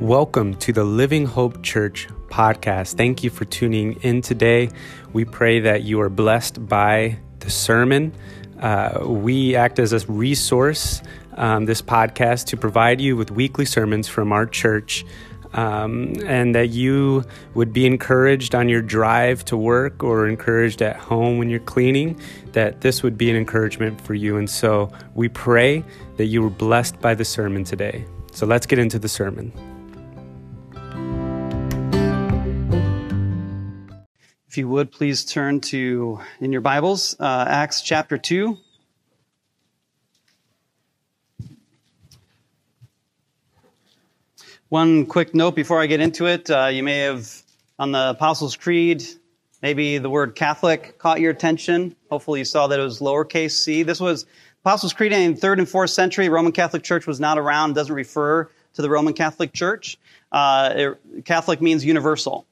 Welcome to the Living Hope Church podcast. Thank you for tuning in today. We pray that you are blessed by the sermon. Uh, we act as a resource, um, this podcast, to provide you with weekly sermons from our church. Um, and that you would be encouraged on your drive to work or encouraged at home when you're cleaning, that this would be an encouragement for you. And so we pray that you were blessed by the sermon today. So let's get into the sermon. If you would, please turn to, in your Bibles, uh, Acts chapter 2. One quick note before I get into it. Uh, you may have, on the Apostles' Creed, maybe the word Catholic caught your attention. Hopefully you saw that it was lowercase c. This was Apostles' Creed in the 3rd and 4th century. Roman Catholic Church was not around, doesn't refer to the Roman Catholic Church. Uh, it, Catholic means universal.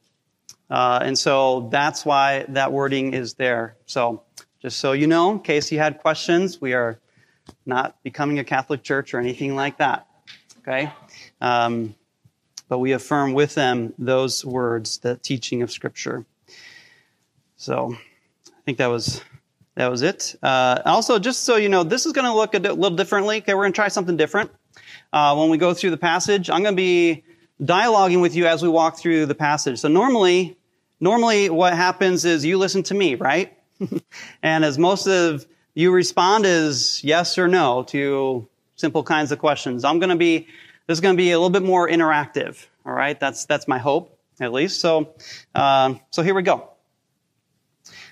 Uh, and so that's why that wording is there. So just so you know, in case you had questions, we are not becoming a Catholic church or anything like that. Okay? Um, but we affirm with them those words, the teaching of Scripture. So I think that was that was it. Uh, also, just so you know, this is going to look a little differently. Okay, we're going to try something different uh, when we go through the passage. I'm going to be dialoguing with you as we walk through the passage. So normally, normally what happens is you listen to me, right? and as most of you respond is yes or no to simple kinds of questions. I'm going to be, this is going to be a little bit more interactive. All right. That's, that's my hope, at least. So, um, so here we go.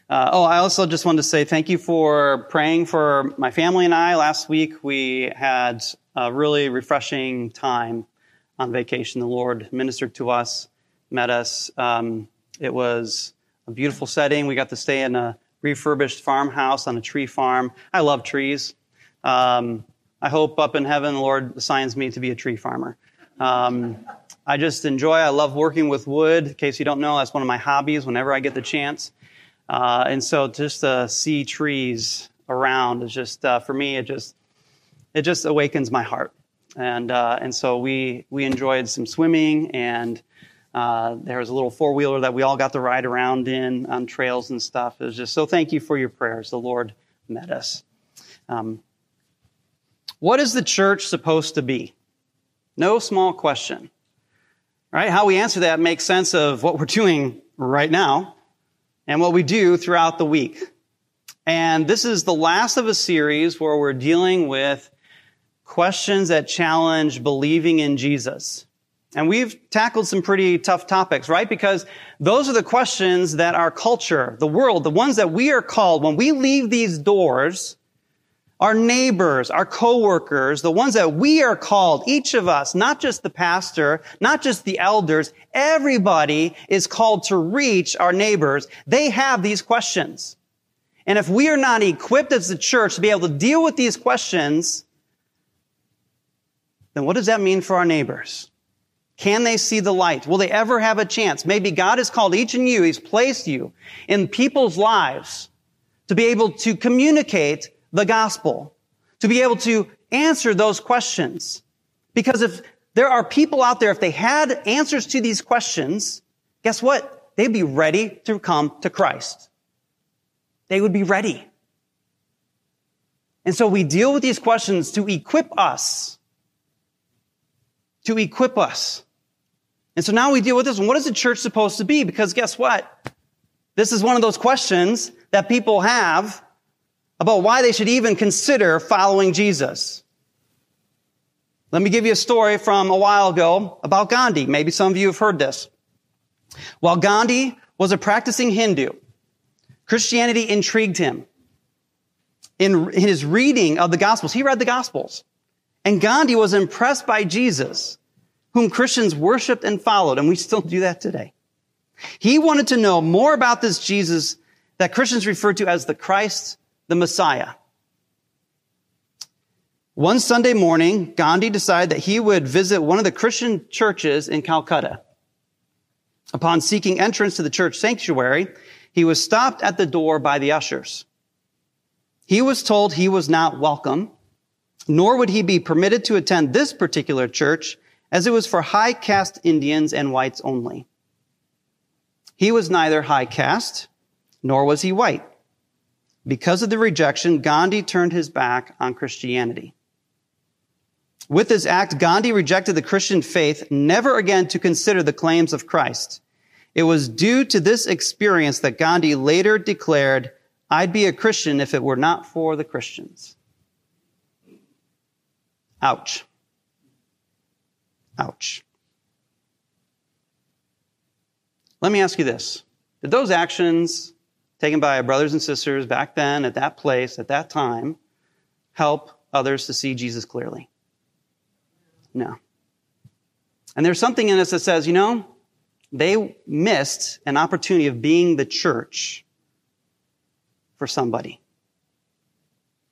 Uh, oh, I also just wanted to say thank you for praying for my family and I. Last week we had a really refreshing time on vacation. The Lord ministered to us, met us. Um, it was a beautiful setting. We got to stay in a refurbished farmhouse on a tree farm. I love trees. Um, I hope up in heaven the Lord assigns me to be a tree farmer. Um, I just enjoy, I love working with wood. In case you don't know, that's one of my hobbies whenever I get the chance. Uh, and so just to see trees around is just, uh, for me, it just, it just awakens my heart. And, uh, and so we, we enjoyed some swimming and uh, there was a little four wheeler that we all got to ride around in on trails and stuff. It was just so thank you for your prayers. The Lord met us. Um, what is the church supposed to be? No small question. Right? How we answer that makes sense of what we're doing right now and what we do throughout the week. And this is the last of a series where we're dealing with questions that challenge believing in Jesus. And we've tackled some pretty tough topics, right? Because those are the questions that our culture, the world, the ones that we are called when we leave these doors, our neighbors, our coworkers, the ones that we are called, each of us, not just the pastor, not just the elders, everybody is called to reach our neighbors. They have these questions. And if we are not equipped as the church to be able to deal with these questions, then what does that mean for our neighbors? Can they see the light? Will they ever have a chance? Maybe God has called each and you, He's placed you in people's lives to be able to communicate the gospel, to be able to answer those questions. Because if there are people out there, if they had answers to these questions, guess what? They'd be ready to come to Christ. They would be ready. And so we deal with these questions to equip us to equip us. And so now we deal with this. What is the church supposed to be? Because guess what? This is one of those questions that people have about why they should even consider following Jesus. Let me give you a story from a while ago about Gandhi. Maybe some of you have heard this. While Gandhi was a practicing Hindu, Christianity intrigued him. In, his reading of the Gospels, he read the Gospels. And Gandhi was impressed by Jesus, whom Christians worshiped and followed, and we still do that today. He wanted to know more about this Jesus that Christians refer to as the Christ, the Messiah. One Sunday morning, Gandhi decided that he would visit one of the Christian churches in Calcutta. Upon seeking entrance to the church sanctuary, he was stopped at the door by the ushers. He was told he was not welcome nor would he be permitted to attend this particular church as it was for high caste Indians and whites only. He was neither high caste, nor was he white. Because of the rejection, Gandhi turned his back on Christianity. With this act, Gandhi rejected the Christian faith, never again to consider the claims of Christ. It was due to this experience that Gandhi later declared, I'd be a Christian if it were not for the Christians. Ouch. Ouch. Let me ask you this. Did those actions taken by brothers and sisters back then, at that place, at that time, help others to see Jesus clearly? No. And there's something in us that says, you know, they missed an opportunity of being the church for somebody.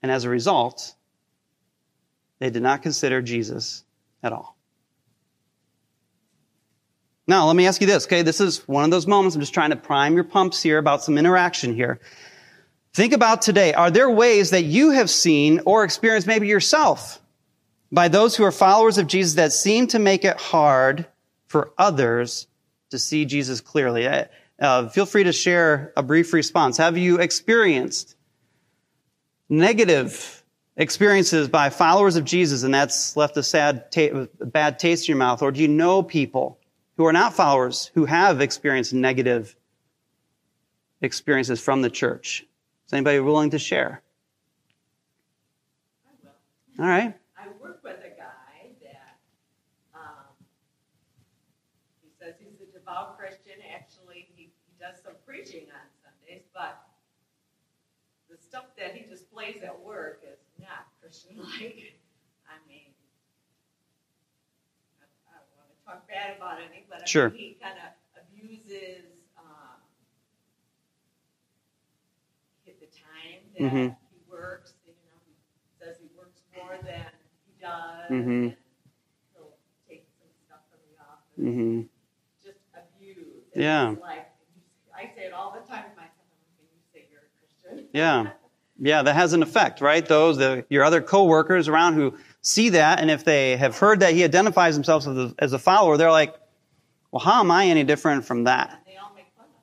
And as a result, they did not consider Jesus at all. Now, let me ask you this, okay? This is one of those moments. I'm just trying to prime your pumps here about some interaction here. Think about today. Are there ways that you have seen or experienced maybe yourself by those who are followers of Jesus that seem to make it hard for others to see Jesus clearly? Uh, uh feel free to share a brief response. Have you experienced negative experiences by followers of Jesus and that's left a sad, ta- bad taste in your mouth? Or do you know people who are not followers who have experienced negative experiences from the church? Is anybody willing to share? I will. All right. I work with a guy that um, he says he's a devout Christian. Actually, he, he does some preaching on Sundays, but the stuff that he displays at work is not Christian-like. I mean, I, I don't want to talk bad about but I sure. mean, he kind of abuses um, the time that mm-hmm. he works. You know, he says he works more than he does. Mm-hmm. And he'll take some stuff from the office. Mm-hmm. Just abuse. yeah. Like I say it all the time to myself. Can you say you're a Christian? Yeah. Yeah, that has an effect, right? Those, the, your other coworkers around who see that, and if they have heard that he identifies himself as a, as a follower, they're like, well, how am I any different from that? They all make fun of him.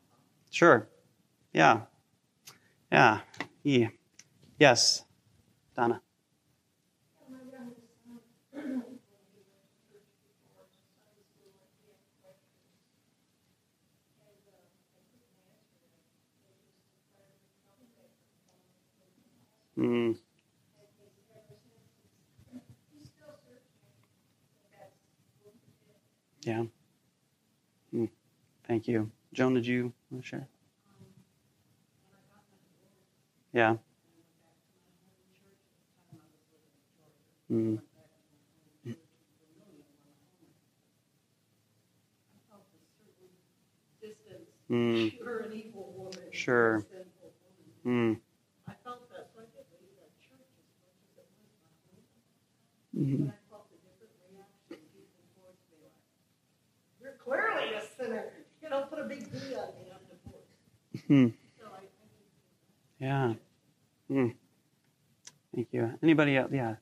Sure. Yeah. Yeah. yeah. Yes. Donna. Mm. Yeah. Mm. Thank you. Joan, did you want to share? Yeah. Mm. Mm. Sure. Mm. Mm-hmm. A. You don't put a big D on me. I'm divorced. Hmm. Yeah. Mm. Thank you. Anybody else? Yeah.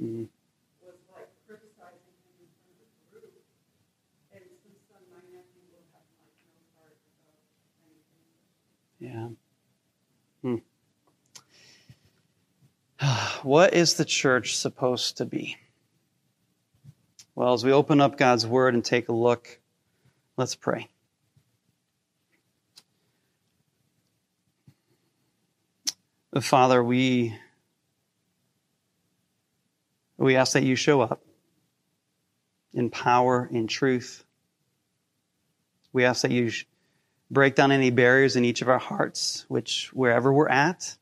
Mm-hmm. was like criticizing him in front of the group. And since then, my nephew will have like no heart about anything. Yeah. Hmm. what is the church supposed to be? Well, as we open up God's Word and take a look, let's pray. The Father, we we ask that you show up in power, in truth. We ask that you break down any barriers in each of our hearts, which wherever we're at,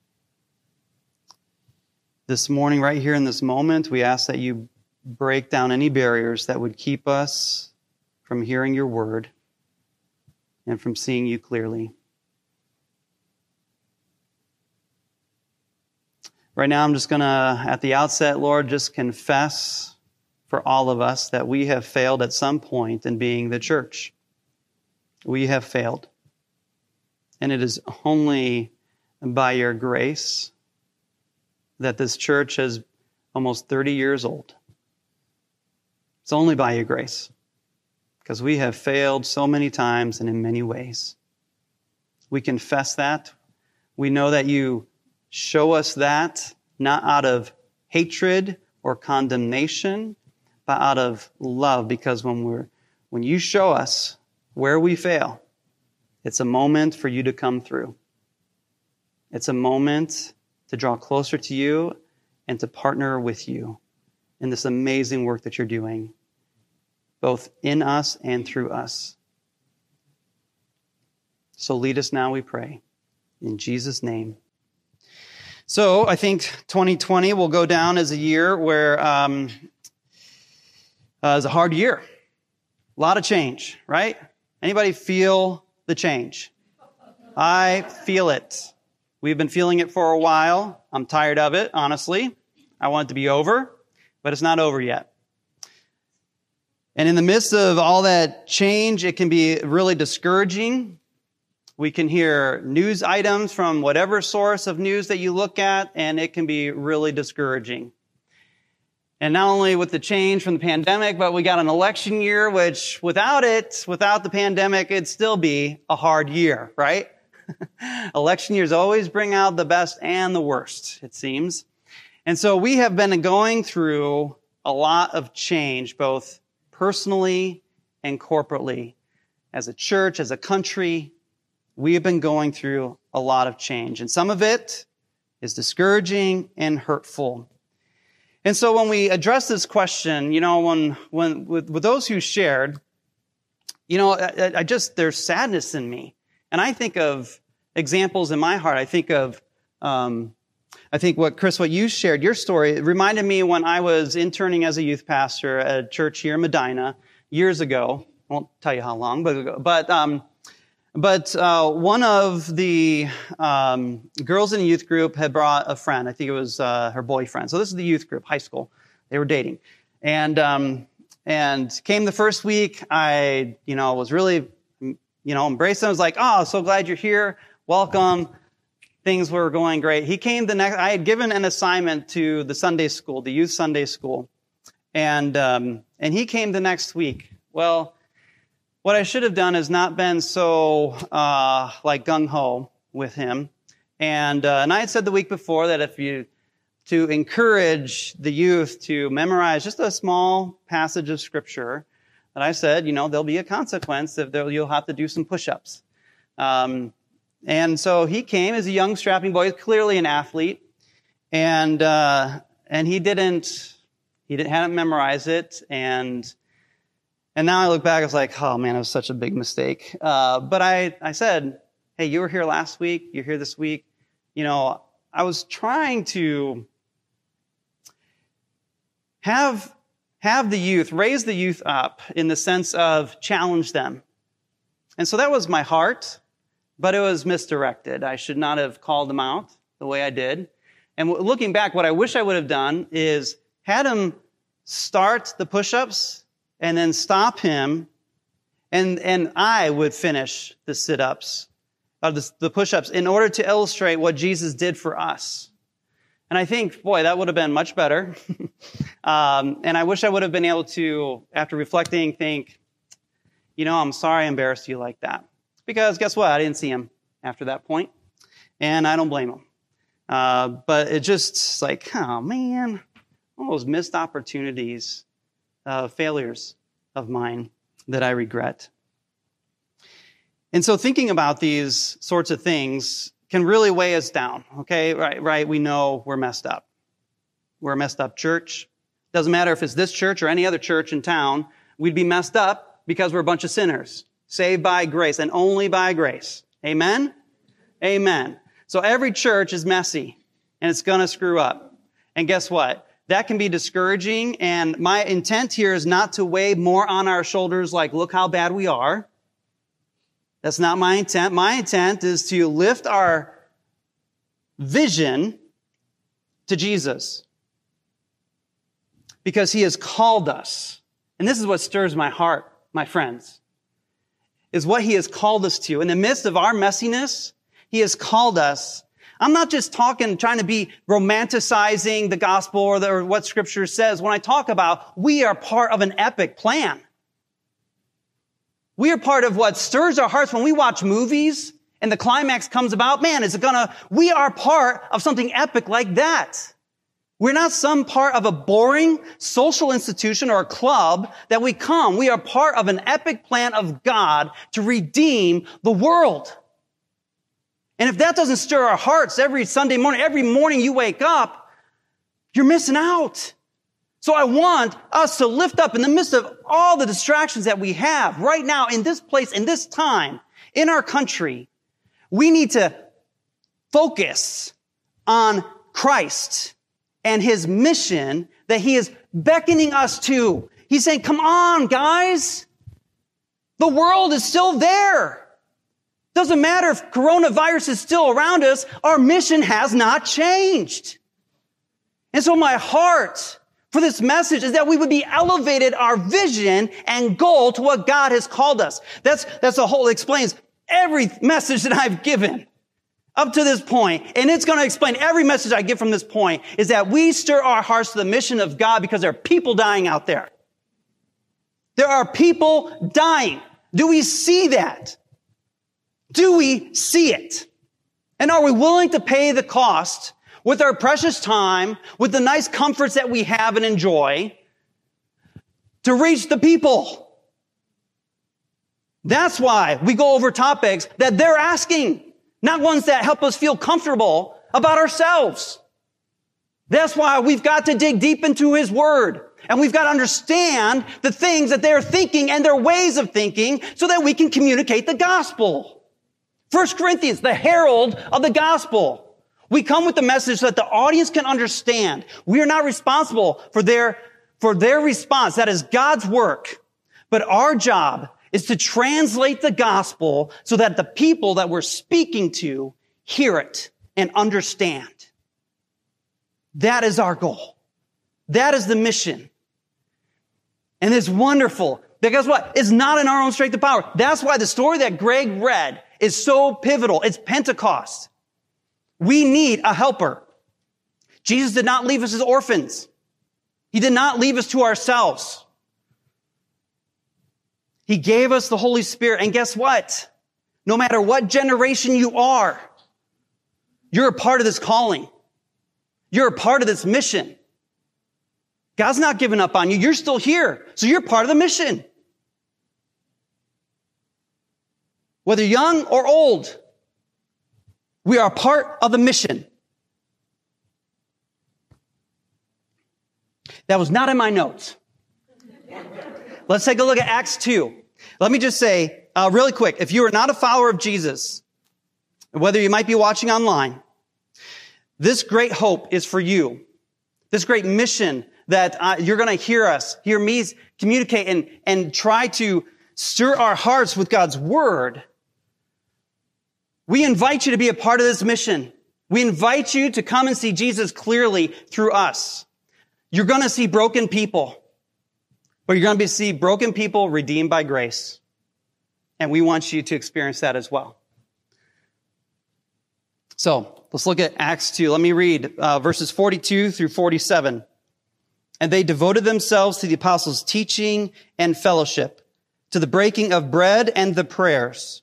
this morning, right here in this moment, we ask that you break down any barriers that would keep us from hearing your word and from seeing you clearly. Right now, I'm just going to, at the outset, Lord, just confess for all of us that we have failed at some point in being the church. We have failed. And it is only by your grace that this church is almost 30 years old. It's only by your grace. Because we have failed so many times and in many ways. We confess that. We know that you show us that not out of hatred or condemnation, but out of love. Because when we're, when you show us where we fail, it's a moment for you to come through. It's a moment to draw closer to you and to partner with you in this amazing work that you're doing, both in us and through us. So lead us now, we pray. In Jesus' name. So I think 2020 will go down as a year where um, uh, it's a hard year. A lot of change, right? Anybody feel the change? I feel it. We've been feeling it for a while. I'm tired of it, honestly. I want it to be over, but it's not over yet. And in the midst of all that change, it can be really discouraging. We can hear news items from whatever source of news that you look at, and it can be really discouraging. And not only with the change from the pandemic, but we got an election year, which without it, without the pandemic, it'd still be a hard year, right? Election years always bring out the best and the worst, it seems. And so we have been going through a lot of change, both personally and corporately. As a church, as a country, we have been going through a lot of change. And some of it is discouraging and hurtful. And so when we address this question, you know, when, when, with, with those who shared, you know, I, I just, there's sadness in me and I think of examples in my heart. I think of, um, I think what, Chris, what you shared, your story, it reminded me when I was interning as a youth pastor at a church here in Medina years ago. I won't tell you how long, but, but, um, but uh, one of the um, girls in the youth group had brought a friend. I think it was uh, her boyfriend. So this is the youth group, high school. They were dating, and um, and came the first week. I you know was really you know, embraced him. I was like, oh, so glad you're here. Welcome. Things were going great. He came the next, I had given an assignment to the Sunday school, the youth Sunday school. And, um, and he came the next week. Well, what I should have done is not been so, uh, like gung ho with him. And, uh, and I had said the week before that if you, to encourage the youth to memorize just a small passage of scripture, that I said, you know, there'll be a consequence if you'll have to do some push-ups. Um, and so he came as a young strapping boy, clearly an athlete, and uh, and he didn't he didn't hadn't memorized it, and and now I look back, I was like, oh man, it was such a big mistake. Uh, but I I said, hey, you were here last week, you're here this week. You know, I was trying to have have the youth, raise the youth up in the sense of challenge them. And so that was my heart, but it was misdirected. I should not have called them out the way I did. And looking back, what I wish I would have done is had them start the push-ups and then stop him and, and I would finish the sit-ups, uh, the, the push-ups in order to illustrate what Jesus did for us. And I think, boy, that would have been much better. um, and I wish I would have been able to, after reflecting, think, you know, I'm sorry I embarrassed you like that. Because guess what? I didn't see him after that point, and I don't blame him. Uh, but it just like, oh man, all those missed opportunities, uh, failures of mine that I regret. And so thinking about these sorts of things can really weigh us down. Okay, right, right. We know we're messed up. We're a messed up church. Doesn't matter if it's this church or any other church in town. We'd be messed up because we're a bunch of sinners, saved by grace and only by grace. Amen. Amen. So every church is messy and it's going to screw up. And guess what? That can be discouraging. And my intent here is not to weigh more on our shoulders like, look how bad we are. That's not my intent. My intent is to lift our vision to Jesus because he has called us. And this is what stirs my heart, my friends, is what he has called us to. In the midst of our messiness, he has called us. I'm not just talking, trying to be romanticizing the gospel or, the, or what scripture says. When I talk about we are part of an epic plan. We are part of what stirs our hearts when we watch movies and the climax comes about. Man, is it gonna, we are part of something epic like that. We're not some part of a boring social institution or a club that we come. We are part of an epic plan of God to redeem the world. And if that doesn't stir our hearts every Sunday morning, every morning you wake up, you're missing out. So I want us to lift up in the midst of all the distractions that we have right now in this place, in this time, in our country. We need to focus on Christ and his mission that he is beckoning us to. He's saying, come on, guys. The world is still there. Doesn't matter if coronavirus is still around us. Our mission has not changed. And so my heart for this message is that we would be elevated our vision and goal to what God has called us. That's, that's the whole explains every message that I've given up to this point, and it's going to explain every message I give from this point, is that we stir our hearts to the mission of God because there are people dying out there. There are people dying. Do we see that? Do we see it? And are we willing to pay the cost with our precious time, with the nice comforts that we have and enjoy, to reach the people? That's why we go over topics that they're asking. Not ones that help us feel comfortable about ourselves. That's why we've got to dig deep into His Word. And we've got to understand the things that they're thinking and their ways of thinking so that we can communicate the gospel. First Corinthians, the herald of the gospel. We come with the message so that the audience can understand. We are not responsible for their, for their response. That is God's work. But our job is to translate the gospel so that the people that we're speaking to hear it and understand. That is our goal. That is the mission. And it's wonderful. Because what? It's not in our own strength of power. That's why the story that Greg read is so pivotal. It's Pentecost. We need a helper. Jesus did not leave us as orphans. He did not leave us to ourselves. He gave us the Holy Spirit. And guess what? No matter what generation you are, you're a part of this calling. You're a part of this mission. God's not giving up on you. You're still here. So you're part of the mission. Whether young or old, we are part of the mission. That was not in my notes. Let's take a look at Acts 2. Let me just say, uh, really quick, if you are not a follower of Jesus, whether you might be watching online, this great hope is for you. This great mission that uh, you're going to hear us, hear me communicate and, and try to stir our hearts with God's word. We invite you to be a part of this mission. We invite you to come and see Jesus clearly through us. You're going to see broken people. But you're going to see broken people redeemed by grace. And we want you to experience that as well. So let's look at Acts 2. Let me read uh, verses 42 through 47. And they devoted themselves to the apostles' teaching and fellowship, to the breaking of bread and the prayers.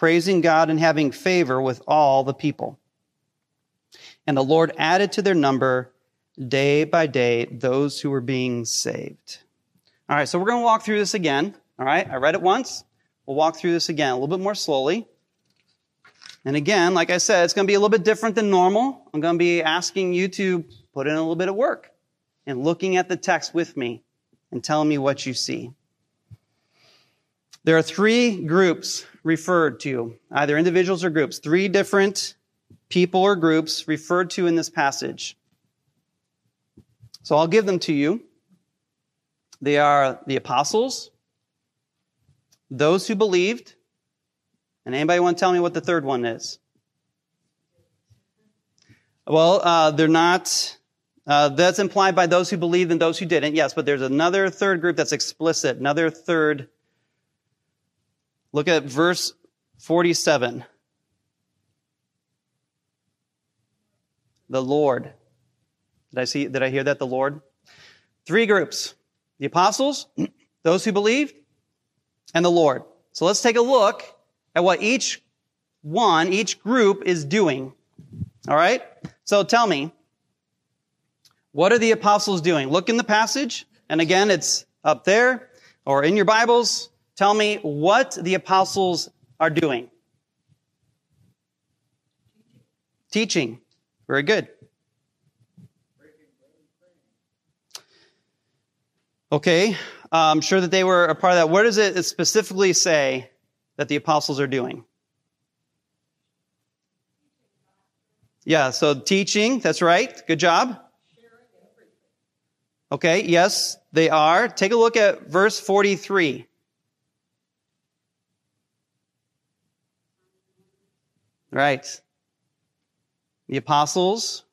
praising God and having favor with all the people. And the Lord added to their number day by day those who were being saved. All right, so we're going to walk through this again. All right, I read it once. We'll walk through this again a little bit more slowly. And again, like I said, it's going to be a little bit different than normal. I'm going to be asking you to put in a little bit of work and looking at the text with me and telling me what you see. There are three groups referred to, either individuals or groups, three different people or groups referred to in this passage. So I'll give them to you. They are the apostles, those who believed, and anybody want to tell me what the third one is? Well, uh, they're not. Uh, that's implied by those who believed and those who didn't. Yes, but there's another third group that's explicit. Another third. Look at verse 47. The Lord. Did I see? Did I hear that? The Lord. Three groups: the apostles, those who believed, and the Lord. So let's take a look at what each one, each group is doing. All right? So tell me, what are the apostles doing? Look in the passage, and again, it's up there or in your Bibles. Tell me what the apostles are doing. Teaching. Very good. Okay, I'm sure that they were a part of that. Where does it specifically say that the apostles are doing? Yeah, so teaching, that's right. Good job. Okay, yes, they are. Take a look at verse 43. Right. The apostles.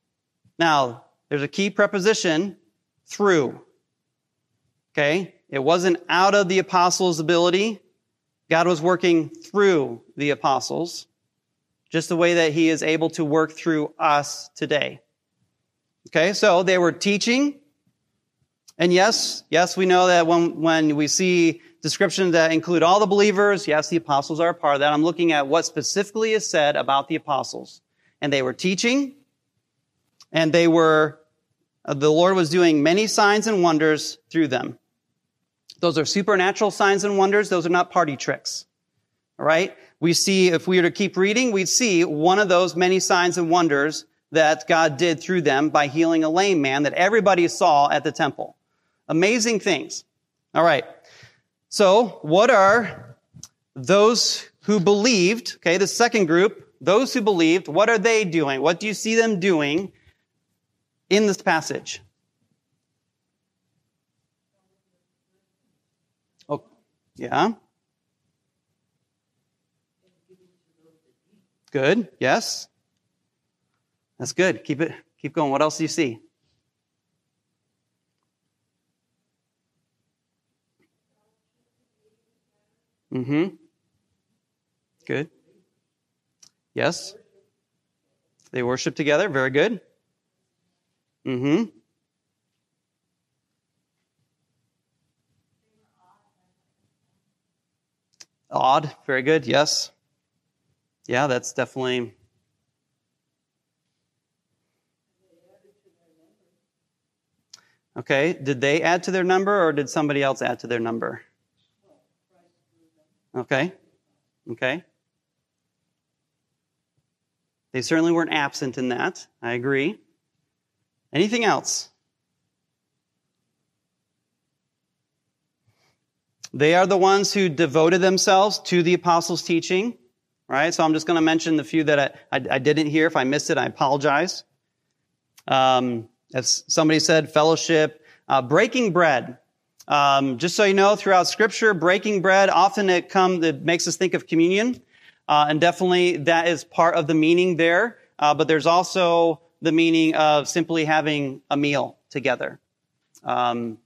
Now, there's a key preposition, through. Okay? It wasn't out of the apostles' ability. God was working through the apostles, just the way that he is able to work through us today. Okay, so they were teaching. And yes, yes, we know that when, when we see descriptions that include all the believers, yes, the apostles are a part of that. I'm looking at what specifically is said about the apostles. And they were teaching, and they were, uh, the Lord was doing many signs and wonders through them. Those are supernatural signs and wonders. Those are not party tricks. All right? We see, if we were to keep reading, we'd see one of those many signs and wonders that God did through them by healing a lame man that everybody saw at the temple. Amazing things. All right. So, what are those who believed? Okay, the second group, those who believed, what are they doing? What do you see them doing in this passage? Oh, yeah. Good. Yes. That's good. Keep it keep going. What else do you see? Mm-hmm. Good. Yes. They worship together. Very good. Mm-hmm. Odd. Very good. Yes. Yeah, that's definitely. Okay. Did they add to their number or did somebody else add to their number? Okay. Okay. They certainly weren't absent in that. I agree. Anything else? They are the ones who devoted themselves to the apostles' teaching, right? So I'm just going to mention the few that I, I, I, didn't hear. If I missed it, I apologize. Um, as somebody said, fellowship, uh, breaking bread. Um, just so you know, throughout Scripture, breaking bread often it comes, it makes us think of communion, uh, and definitely that is part of the meaning there. Uh, but there's also the meaning of simply having a meal together, um,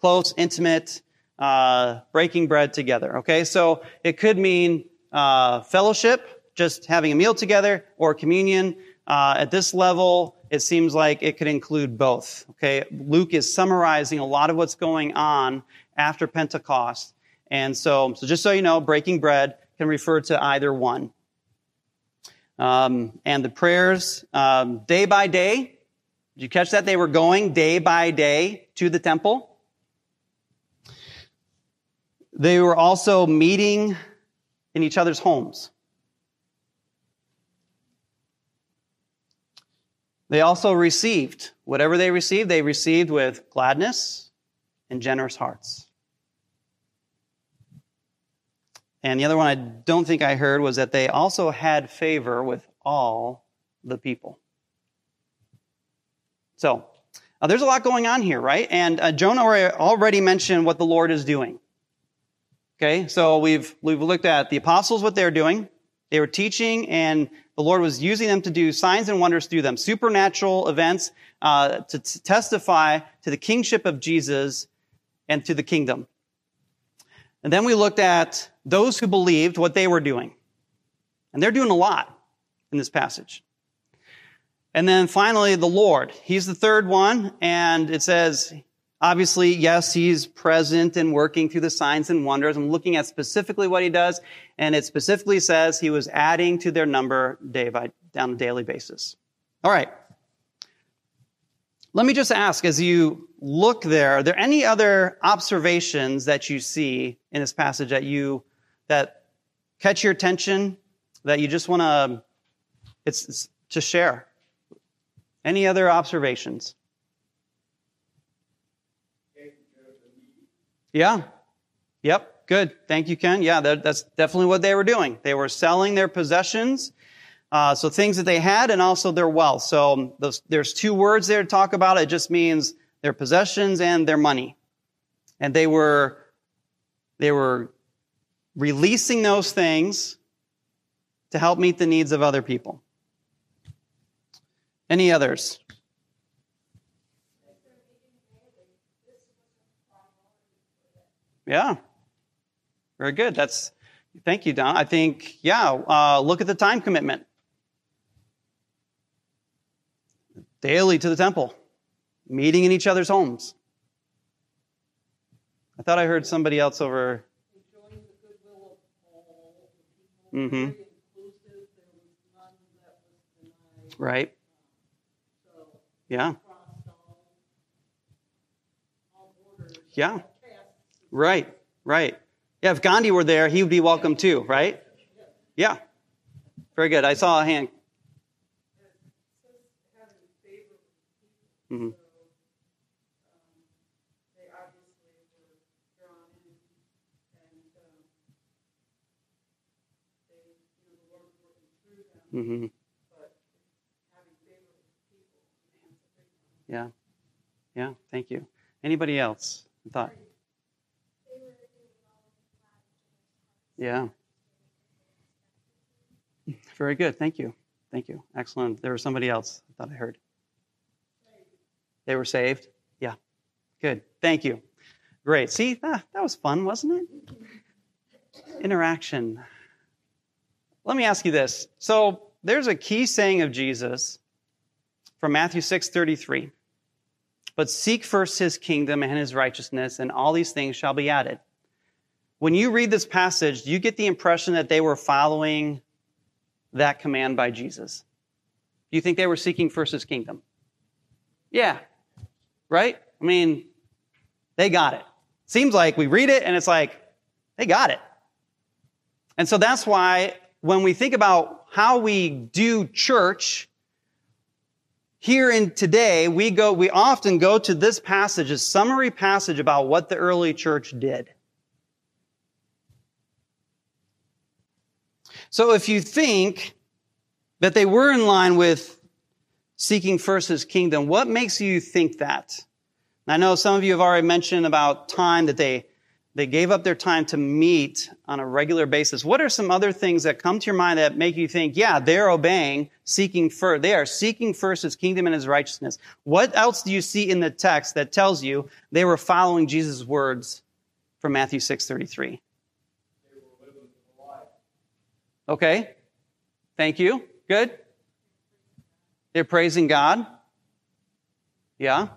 close, intimate uh, breaking bread together. Okay, so it could mean uh, fellowship, just having a meal together, or communion. Uh, at this level, it seems like it could include both. Okay, Luke is summarizing a lot of what's going on after Pentecost, and so, so just so you know, breaking bread can refer to either one. Um, and the prayers, um, day by day. Did you catch that? They were going day by day to the temple. They were also meeting in each other's homes. They also received. Whatever they received, they received with gladness and generous hearts. And the other one I don't think I heard was that they also had favor with all the people. So, uh, there's a lot going on here, right? And uh, Jonah already mentioned what the Lord is doing. Okay, so we've, we've looked at the apostles, what they're doing. They were teaching, and the Lord was using them to do signs and wonders through them, supernatural events uh, to t- testify to the kingship of Jesus and to the kingdom. And then we looked at those who believed what they were doing. And they're doing a lot in this passage. And then finally, the Lord. He's the third one, and it says, obviously, yes, he's present and working through the signs and wonders. I'm looking at specifically what he does, and it specifically says he was adding to their number day by, on a daily basis. All right. Let me just ask, as you look there, are there any other observations that you see in this passage that you, that catch your attention, that you just want to, it's, it's to share? Any other observations? Yeah. Yep. Good. Thank you, Ken. Yeah, that, that's definitely what they were doing. They were selling their possessions, uh, so things that they had, and also their wealth. So those, there's two words there to talk about. It just means their possessions and their money, and they were they were releasing those things to help meet the needs of other people. Any others? Yeah. Very good. That's, thank you, Don. I think, yeah, uh, look at the time commitment. Daily to the temple, meeting in each other's homes. I thought I heard somebody else over. Mm-hmm. Right. Yeah. Yeah. Right, right. Yeah, if Gandhi were there, he would be welcome too, right? Yeah. Very good. I saw a hand. Mm-hmm. Mm-hmm. Yeah. Yeah. Thank you. Anybody else? Thought. Yeah. Very good. Thank you. Thank you. Excellent. There was somebody else I thought I heard. They were saved? Yeah. Good. Thank you. Great. See, that, that was fun, wasn't it? Interaction. Let me ask you this. So there's a key saying of Jesus from Matthew 6:33. But seek first his kingdom and his righteousness, and all these things shall be added. When you read this passage, do you get the impression that they were following that command by Jesus? Do you think they were seeking first his kingdom? Yeah. Right? I mean, they got it. Seems like we read it and it's like, they got it. And so that's why when we think about how we do church, here in today, we go, we often go to this passage, a summary passage about what the early church did. So if you think that they were in line with seeking first his kingdom, what makes you think that? I know some of you have already mentioned about time that they, they gave up their time to meet on a regular basis. What are some other things that come to your mind that make you think, yeah, they're obeying, seeking first, they are seeking first his kingdom and his righteousness. What else do you see in the text that tells you they were following Jesus' words from Matthew 633? Okay. Thank you. Good. They're praising God. Yeah.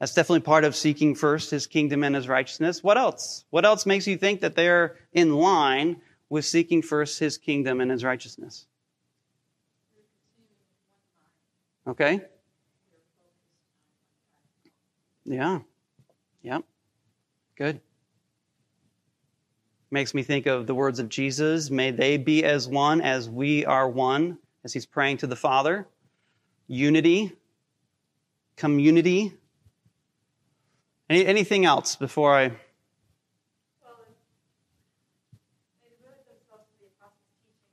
That's definitely part of seeking first his kingdom and his righteousness. What else? What else makes you think that they're in line with seeking first his kingdom and his righteousness? Okay. Yeah. Yep. Good. Makes me think of the words of Jesus May they be as one as we are one, as he's praying to the Father. Unity, community. Any, anything else before I. Well, they devoted themselves to the apostles' teaching.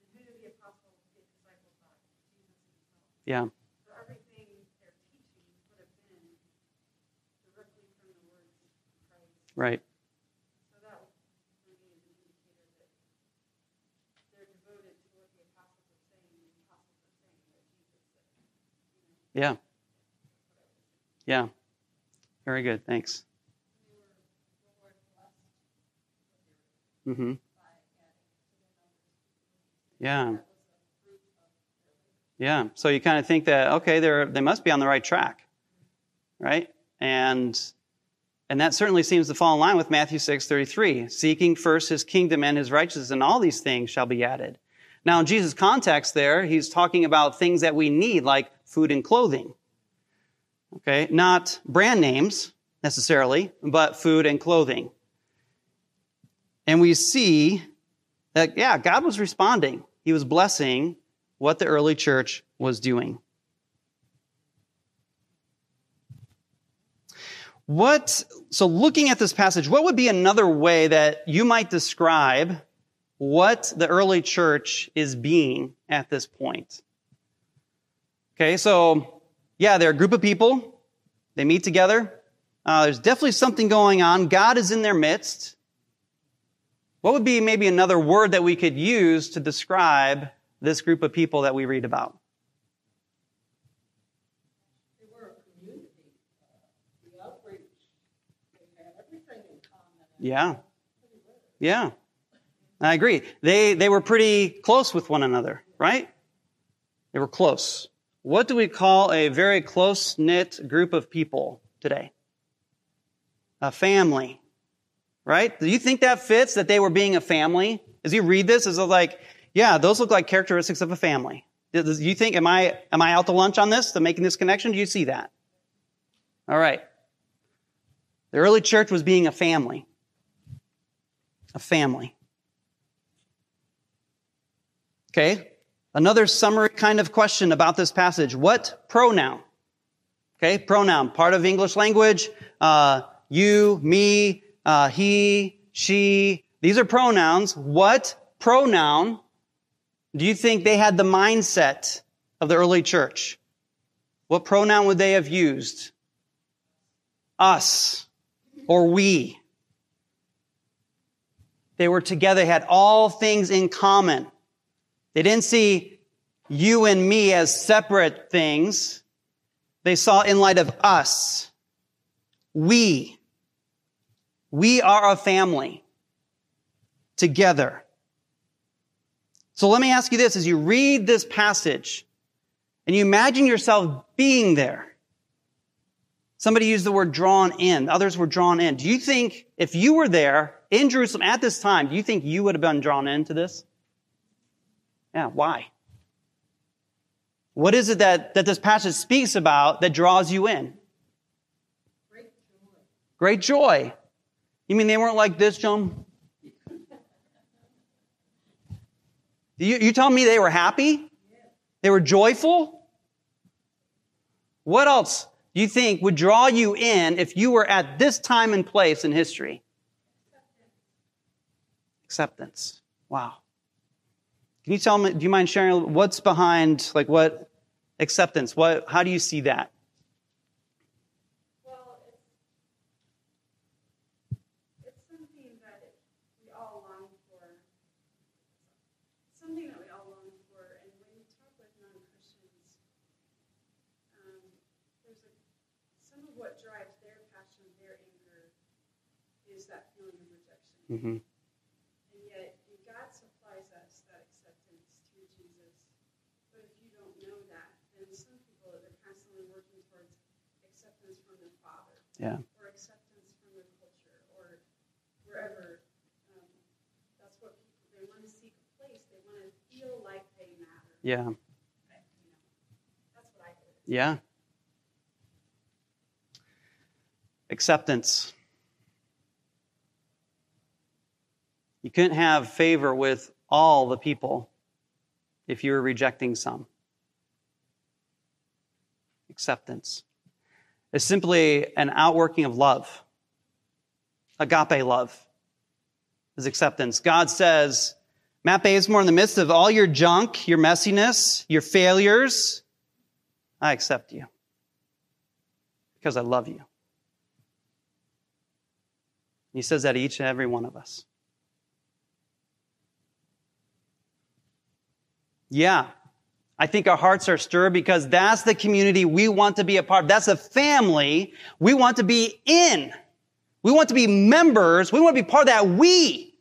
And who did the apostles get disciples by? Jesus himself. Yeah, So everything they're teaching would have been directly from the words of Christ. right. So that would for me is an indicator that they're devoted to what the apostles are saying, and the apostles are saying what Jesus said. Yeah. Yeah. Very good. Thanks. Mm-hmm. Yeah. Yeah. So you kind of think that okay, they're they must be on the right track, right? And and that certainly seems to fall in line with Matthew six thirty three, seeking first His kingdom and His righteousness, and all these things shall be added. Now, in Jesus' context, there he's talking about things that we need, like food and clothing. Okay, not brand names necessarily, but food and clothing. And we see that, yeah, God was responding. He was blessing what the early church was doing. What, so looking at this passage, what would be another way that you might describe what the early church is being at this point? Okay, so yeah, they're a group of people. They meet together. Uh, there's definitely something going on. God is in their midst. What would be maybe another word that we could use to describe this group of people that we read about? They were a community. The outreach, they had everything in common. Yeah. Yeah. I agree. They, they were pretty close with one another, right? They were close. What do we call a very close knit group of people today? A family, right? Do you think that fits that they were being a family? As you read this, is it like, yeah, those look like characteristics of a family. Do you think, am I, am I out to lunch on this, to making this connection? Do you see that? All right. The early church was being a family. A family. Okay. Another summary kind of question about this passage. What pronoun? Okay. Pronoun. Part of English language. Uh, you, me, uh, he, she. These are pronouns. What pronoun do you think they had the mindset of the early church? What pronoun would they have used? Us or we. They were together, they had all things in common. They didn't see you and me as separate things. They saw in light of us. We. We are a family together. So let me ask you this as you read this passage and you imagine yourself being there. Somebody used the word drawn in. Others were drawn in. Do you think if you were there in Jerusalem at this time, do you think you would have been drawn into this? Yeah, why? What is it that, that this passage speaks about that draws you in? Great joy. Great joy. You mean they weren't like this, John? You, you telling me they were happy? They were joyful? What else do you think would draw you in if you were at this time and place in history? Acceptance. Wow. Can you tell me, do you mind sharing what's behind, like what acceptance? What, how do you see that? Well, it's, it's something that we all long for. Something that we all long for. And when you talk with non-Christians, um, there's a, some of what drives their passion, their anger, is that feeling of rejection. Mm-hmm. And yet, God supplies us that acceptance through Jesus. But if you don't know that, then some people are constantly working towards acceptance from their father Yeah. or acceptance from their culture or wherever. Um, that's what people, they want to seek a place. They want to feel like they matter. Yeah. You know, that's what I did. Yeah. Acceptance. You couldn't have favor with all the people if you were rejecting some. Acceptance is simply an outworking of love. Agape love is acceptance. God says, Matt Bazemore, in the midst of all your junk, your messiness, your failures, I accept you because I love you. He says that to each and every one of us. Yeah, I think our hearts are stirred because that's the community we want to be a part of. That's a family we want to be in. We want to be members. We want to be part of that we.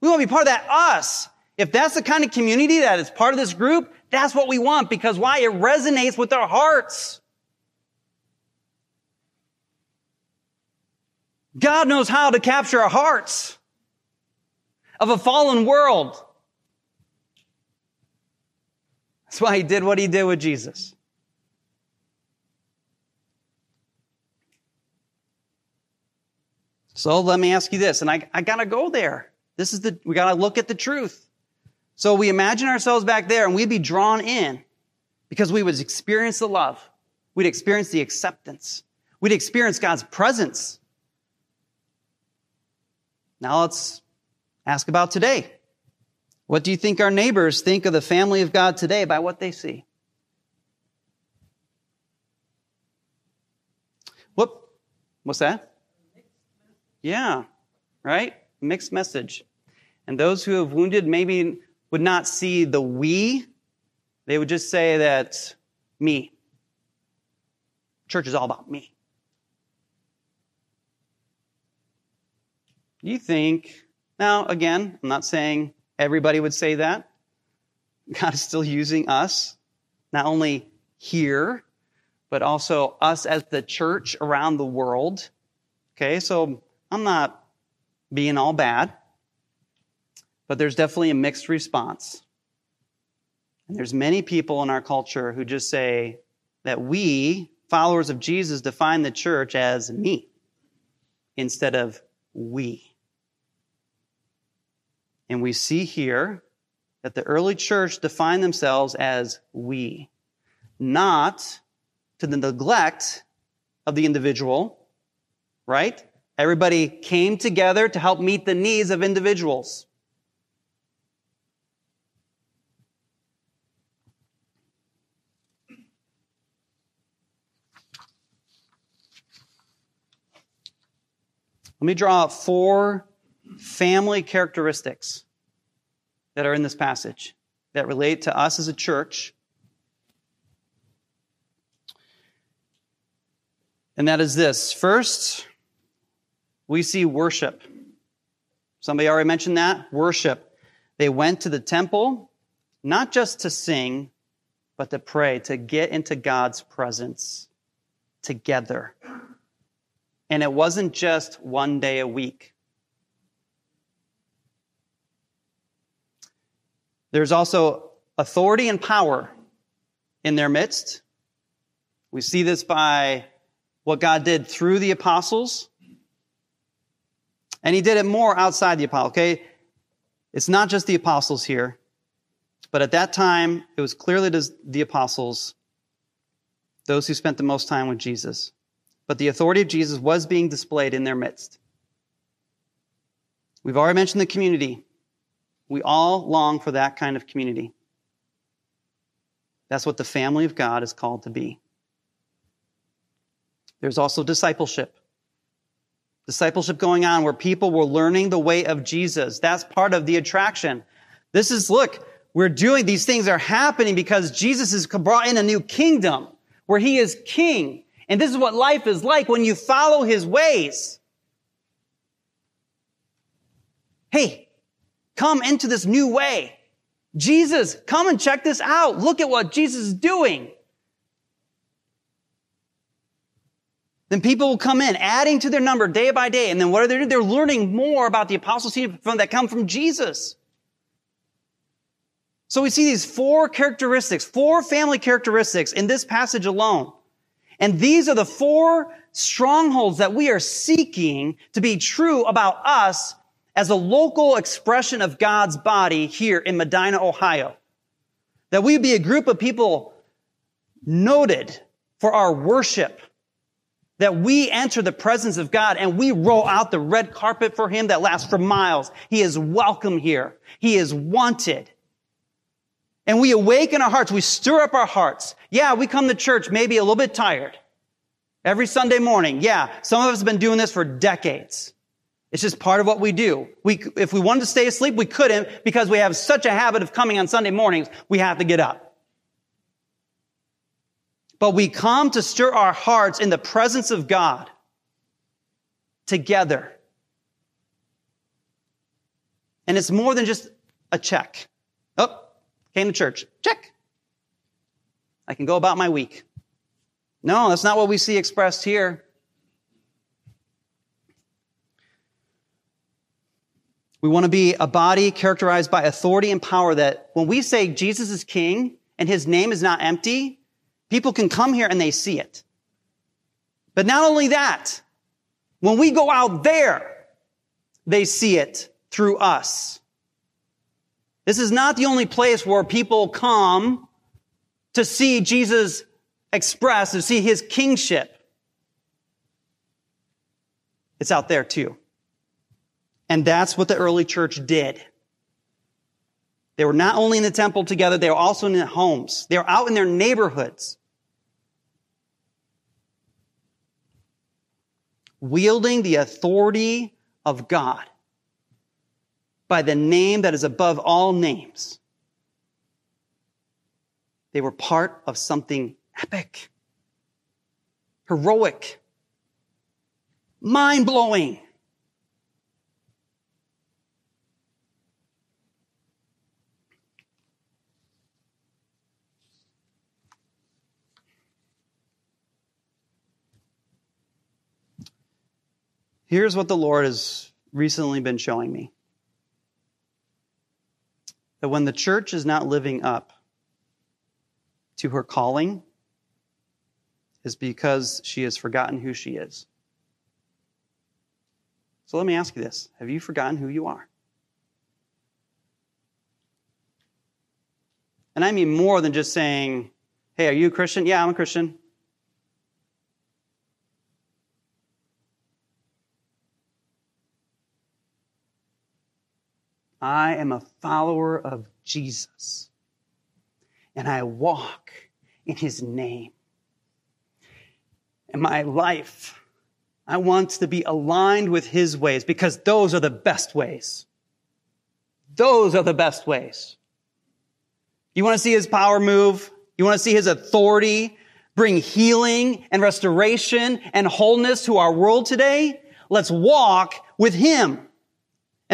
We want to be part of that us. If that's the kind of community that is part of this group, that's what we want because why? It resonates with our hearts. God knows how to capture our hearts of a fallen world. That's why he did what he did with Jesus. So let me ask you this, and I, I gotta go there. This is the, we gotta look at the truth. So we imagine ourselves back there and we'd be drawn in because we would experience the love. We'd experience the acceptance. We'd experience God's presence. Now let's ask about today. What do you think our neighbors think of the family of God today by what they see? Whoop. What's that? Yeah, right? Mixed message. And those who have wounded maybe would not see the we, they would just say that me. Church is all about me. You think, now again, I'm not saying everybody would say that. God is still using us, not only here, but also us as the church around the world. Okay, so I'm not being all bad but there's definitely a mixed response. And there's many people in our culture who just say that we, followers of Jesus, define the church as me instead of we. And we see here that the early church defined themselves as we, not to the neglect of the individual, right? Everybody came together to help meet the needs of individuals. Let me draw four family characteristics that are in this passage that relate to us as a church. And that is this. First, we see worship. Somebody already mentioned that. Worship. They went to the temple not just to sing, but to pray, to get into God's presence together. And it wasn't just one day a week. There's also authority and power in their midst. We see this by what God did through the apostles. And he did it more outside the apostles, okay? It's not just the apostles here, but at that time, it was clearly the apostles, those who spent the most time with Jesus but the authority of Jesus was being displayed in their midst. We've already mentioned the community. We all long for that kind of community. That's what the family of God is called to be. There's also discipleship. Discipleship going on where people were learning the way of Jesus. That's part of the attraction. This is, look, we're doing these things are happening because Jesus has brought in a new kingdom where he is king. And this is what life is like when you follow his ways. Hey, come into this new way. Jesus, come and check this out. Look at what Jesus is doing. Then people will come in, adding to their number day by day. And then what are they doing? They're learning more about the apostles that come from Jesus. So we see these four characteristics, four family characteristics in this passage alone. And these are the four strongholds that we are seeking to be true about us as a local expression of God's body here in Medina, Ohio. That we be a group of people noted for our worship. That we enter the presence of God and we roll out the red carpet for Him that lasts for miles. He is welcome here. He is wanted. And we awaken our hearts. We stir up our hearts. Yeah, we come to church maybe a little bit tired. Every Sunday morning. Yeah, some of us have been doing this for decades. It's just part of what we do. We, if we wanted to stay asleep, we couldn't because we have such a habit of coming on Sunday mornings, we have to get up. But we come to stir our hearts in the presence of God together. And it's more than just a check. Oh, came to church. Check. I can go about my week. No, that's not what we see expressed here. We want to be a body characterized by authority and power that when we say Jesus is king and his name is not empty, people can come here and they see it. But not only that, when we go out there, they see it through us. This is not the only place where people come to see Jesus express, to see his kingship. It's out there too. And that's what the early church did. They were not only in the temple together, they were also in their homes. They were out in their neighborhoods. Wielding the authority of God by the name that is above all names. They were part of something epic, heroic, mind blowing. Here's what the Lord has recently been showing me that when the church is not living up to her calling, is because she has forgotten who she is. So let me ask you this Have you forgotten who you are? And I mean more than just saying, Hey, are you a Christian? Yeah, I'm a Christian. I am a follower of Jesus. And I walk in his name. And my life, I want to be aligned with his ways because those are the best ways. Those are the best ways. You want to see his power move? You want to see his authority bring healing and restoration and wholeness to our world today? Let's walk with him.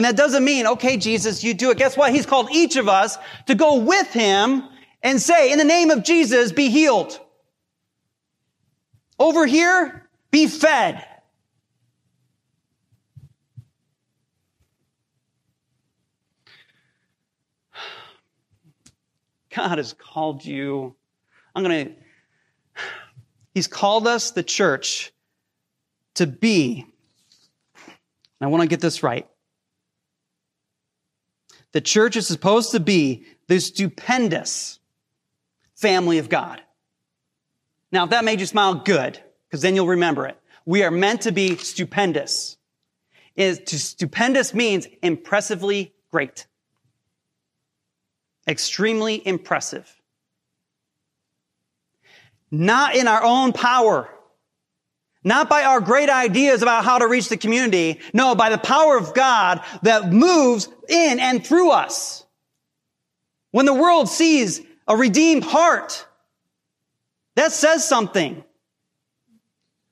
And that doesn't mean, okay, Jesus, you do it. Guess what? He's called each of us to go with him and say, in the name of Jesus, be healed. Over here, be fed. God has called you. I'm going to, He's called us, the church, to be, I want to get this right, the church is supposed to be the stupendous family of God. Now, if that made you smile, good, because then you'll remember it. We are meant to be stupendous. Is to stupendous means impressively great. Extremely impressive. Not in our own power. Not by our great ideas about how to reach the community. No, by the power of God that moves in and through us. When the world sees a redeemed heart, that says something.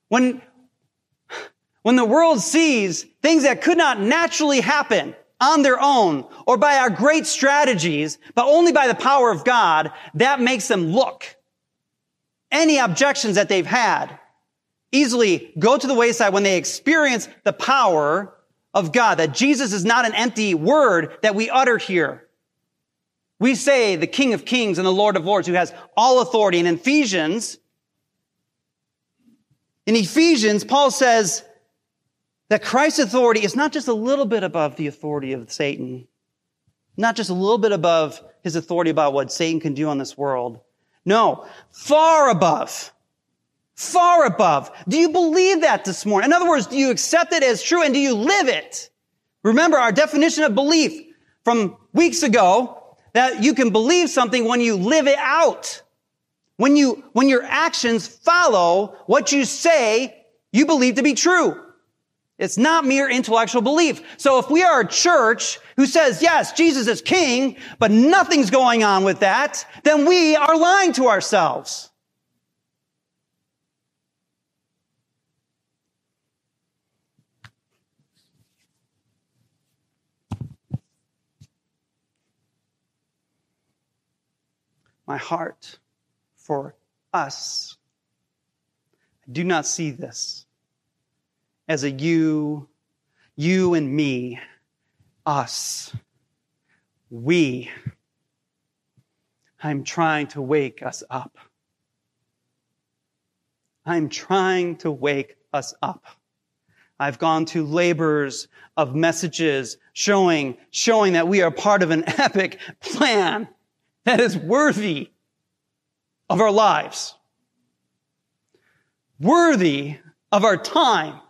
When, when the world sees things that could not naturally happen on their own or by our great strategies, but only by the power of God, that makes them look. Any objections that they've had easily go to the wayside when they experience the power of God, that Jesus is not an empty word that we utter here. We say the King of Kings and the Lord of Lords who has all authority. In Ephesians, in Ephesians, Paul says That Christ's authority is not just a little bit above the authority of Satan, not just a little bit above his authority about what Satan can do on this world. No, far above. Far above. Do you believe that this morning? In other words, do you accept it as true and do you live it? Remember our definition of belief from weeks ago that you can believe something when you live it out. When you, when your actions follow what you say you believe to be true. It's not mere intellectual belief. So if we are a church who says, yes, Jesus is king, but nothing's going on with that, then we are lying to ourselves. My heart for us. I do not see this as a you, you and me, us, we. I'm trying to wake us up. I'm trying to wake us up. I've gone to labors of messages showing, showing that we are part of an epic plan that is worthy of our lives, worthy of our time,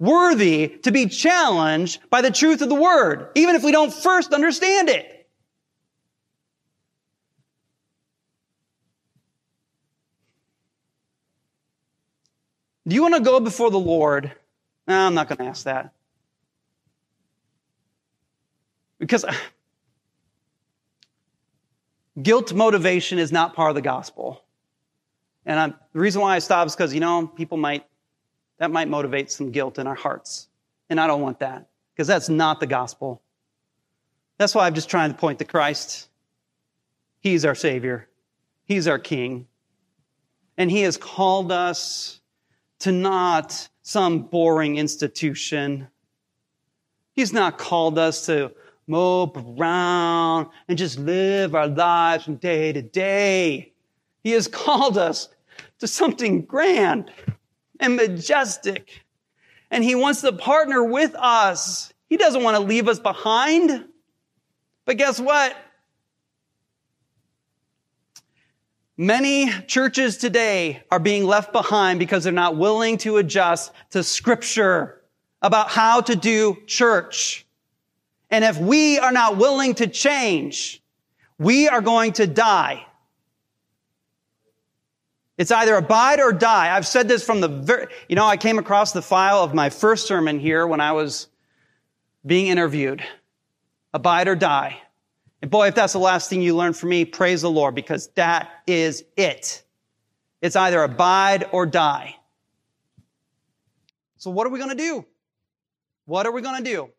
worthy to be challenged by the truth of the word, even if we don't first understand it. Do you want to go before the Lord? No, I'm not going to ask that. Because guilt motivation is not part of the gospel. And I'm, the reason why I stop is because, you know, people might that might motivate some guilt in our hearts. And I don't want that because that's not the gospel. That's why I'm just trying to point to Christ. He's our Savior, He's our King. And He has called us to not some boring institution. He's not called us to mope around and just live our lives from day to day. He has called us to something grand and majestic. And he wants to partner with us. He doesn't want to leave us behind. But guess what? Many churches today are being left behind because they're not willing to adjust to scripture about how to do church. And if we are not willing to change, we are going to die. It's either abide or die. I've said this from the very, you know, I came across the file of my first sermon here when I was being interviewed. Abide or die. And boy, if that's the last thing you learn from me, praise the Lord, because that is it. It's either abide or die. So what are we going to do? What are we going to do?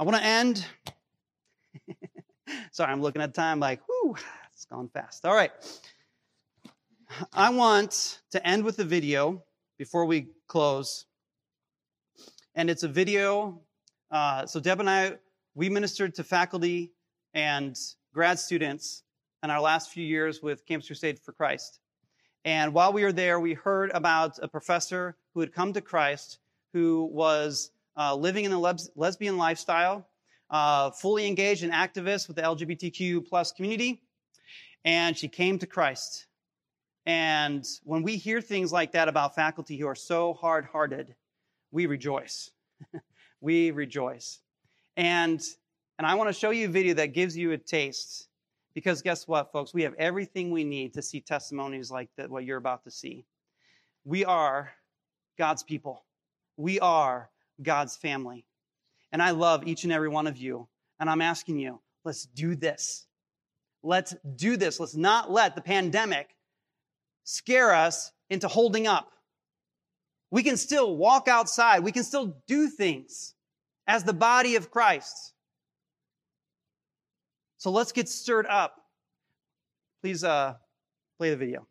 I want to end. Sorry, I'm looking at time like, whoo, it's gone fast. All right. I want to end with a video before we close. And it's a video. Uh, so, Deb and I, we ministered to faculty and grad students in our last few years with Campus Crusade for Christ. And while we were there, we heard about a professor who had come to Christ who was uh, living in a les- lesbian lifestyle, uh, fully engaged and activist with the LGBTQ plus community and she came to Christ. And when we hear things like that about faculty who are so hard hearted, we rejoice. we rejoice. And, and I want to show you a video that gives you a taste. Because guess what, folks? We have everything we need to see testimonies like that, what you're about to see. We are God's people, we are God's family. And I love each and every one of you. And I'm asking you, let's do this. Let's do this. Let's not let the pandemic scare us into holding up. We can still walk outside. We can still do things as the body of Christ. So let's get stirred up. Please uh, play the video.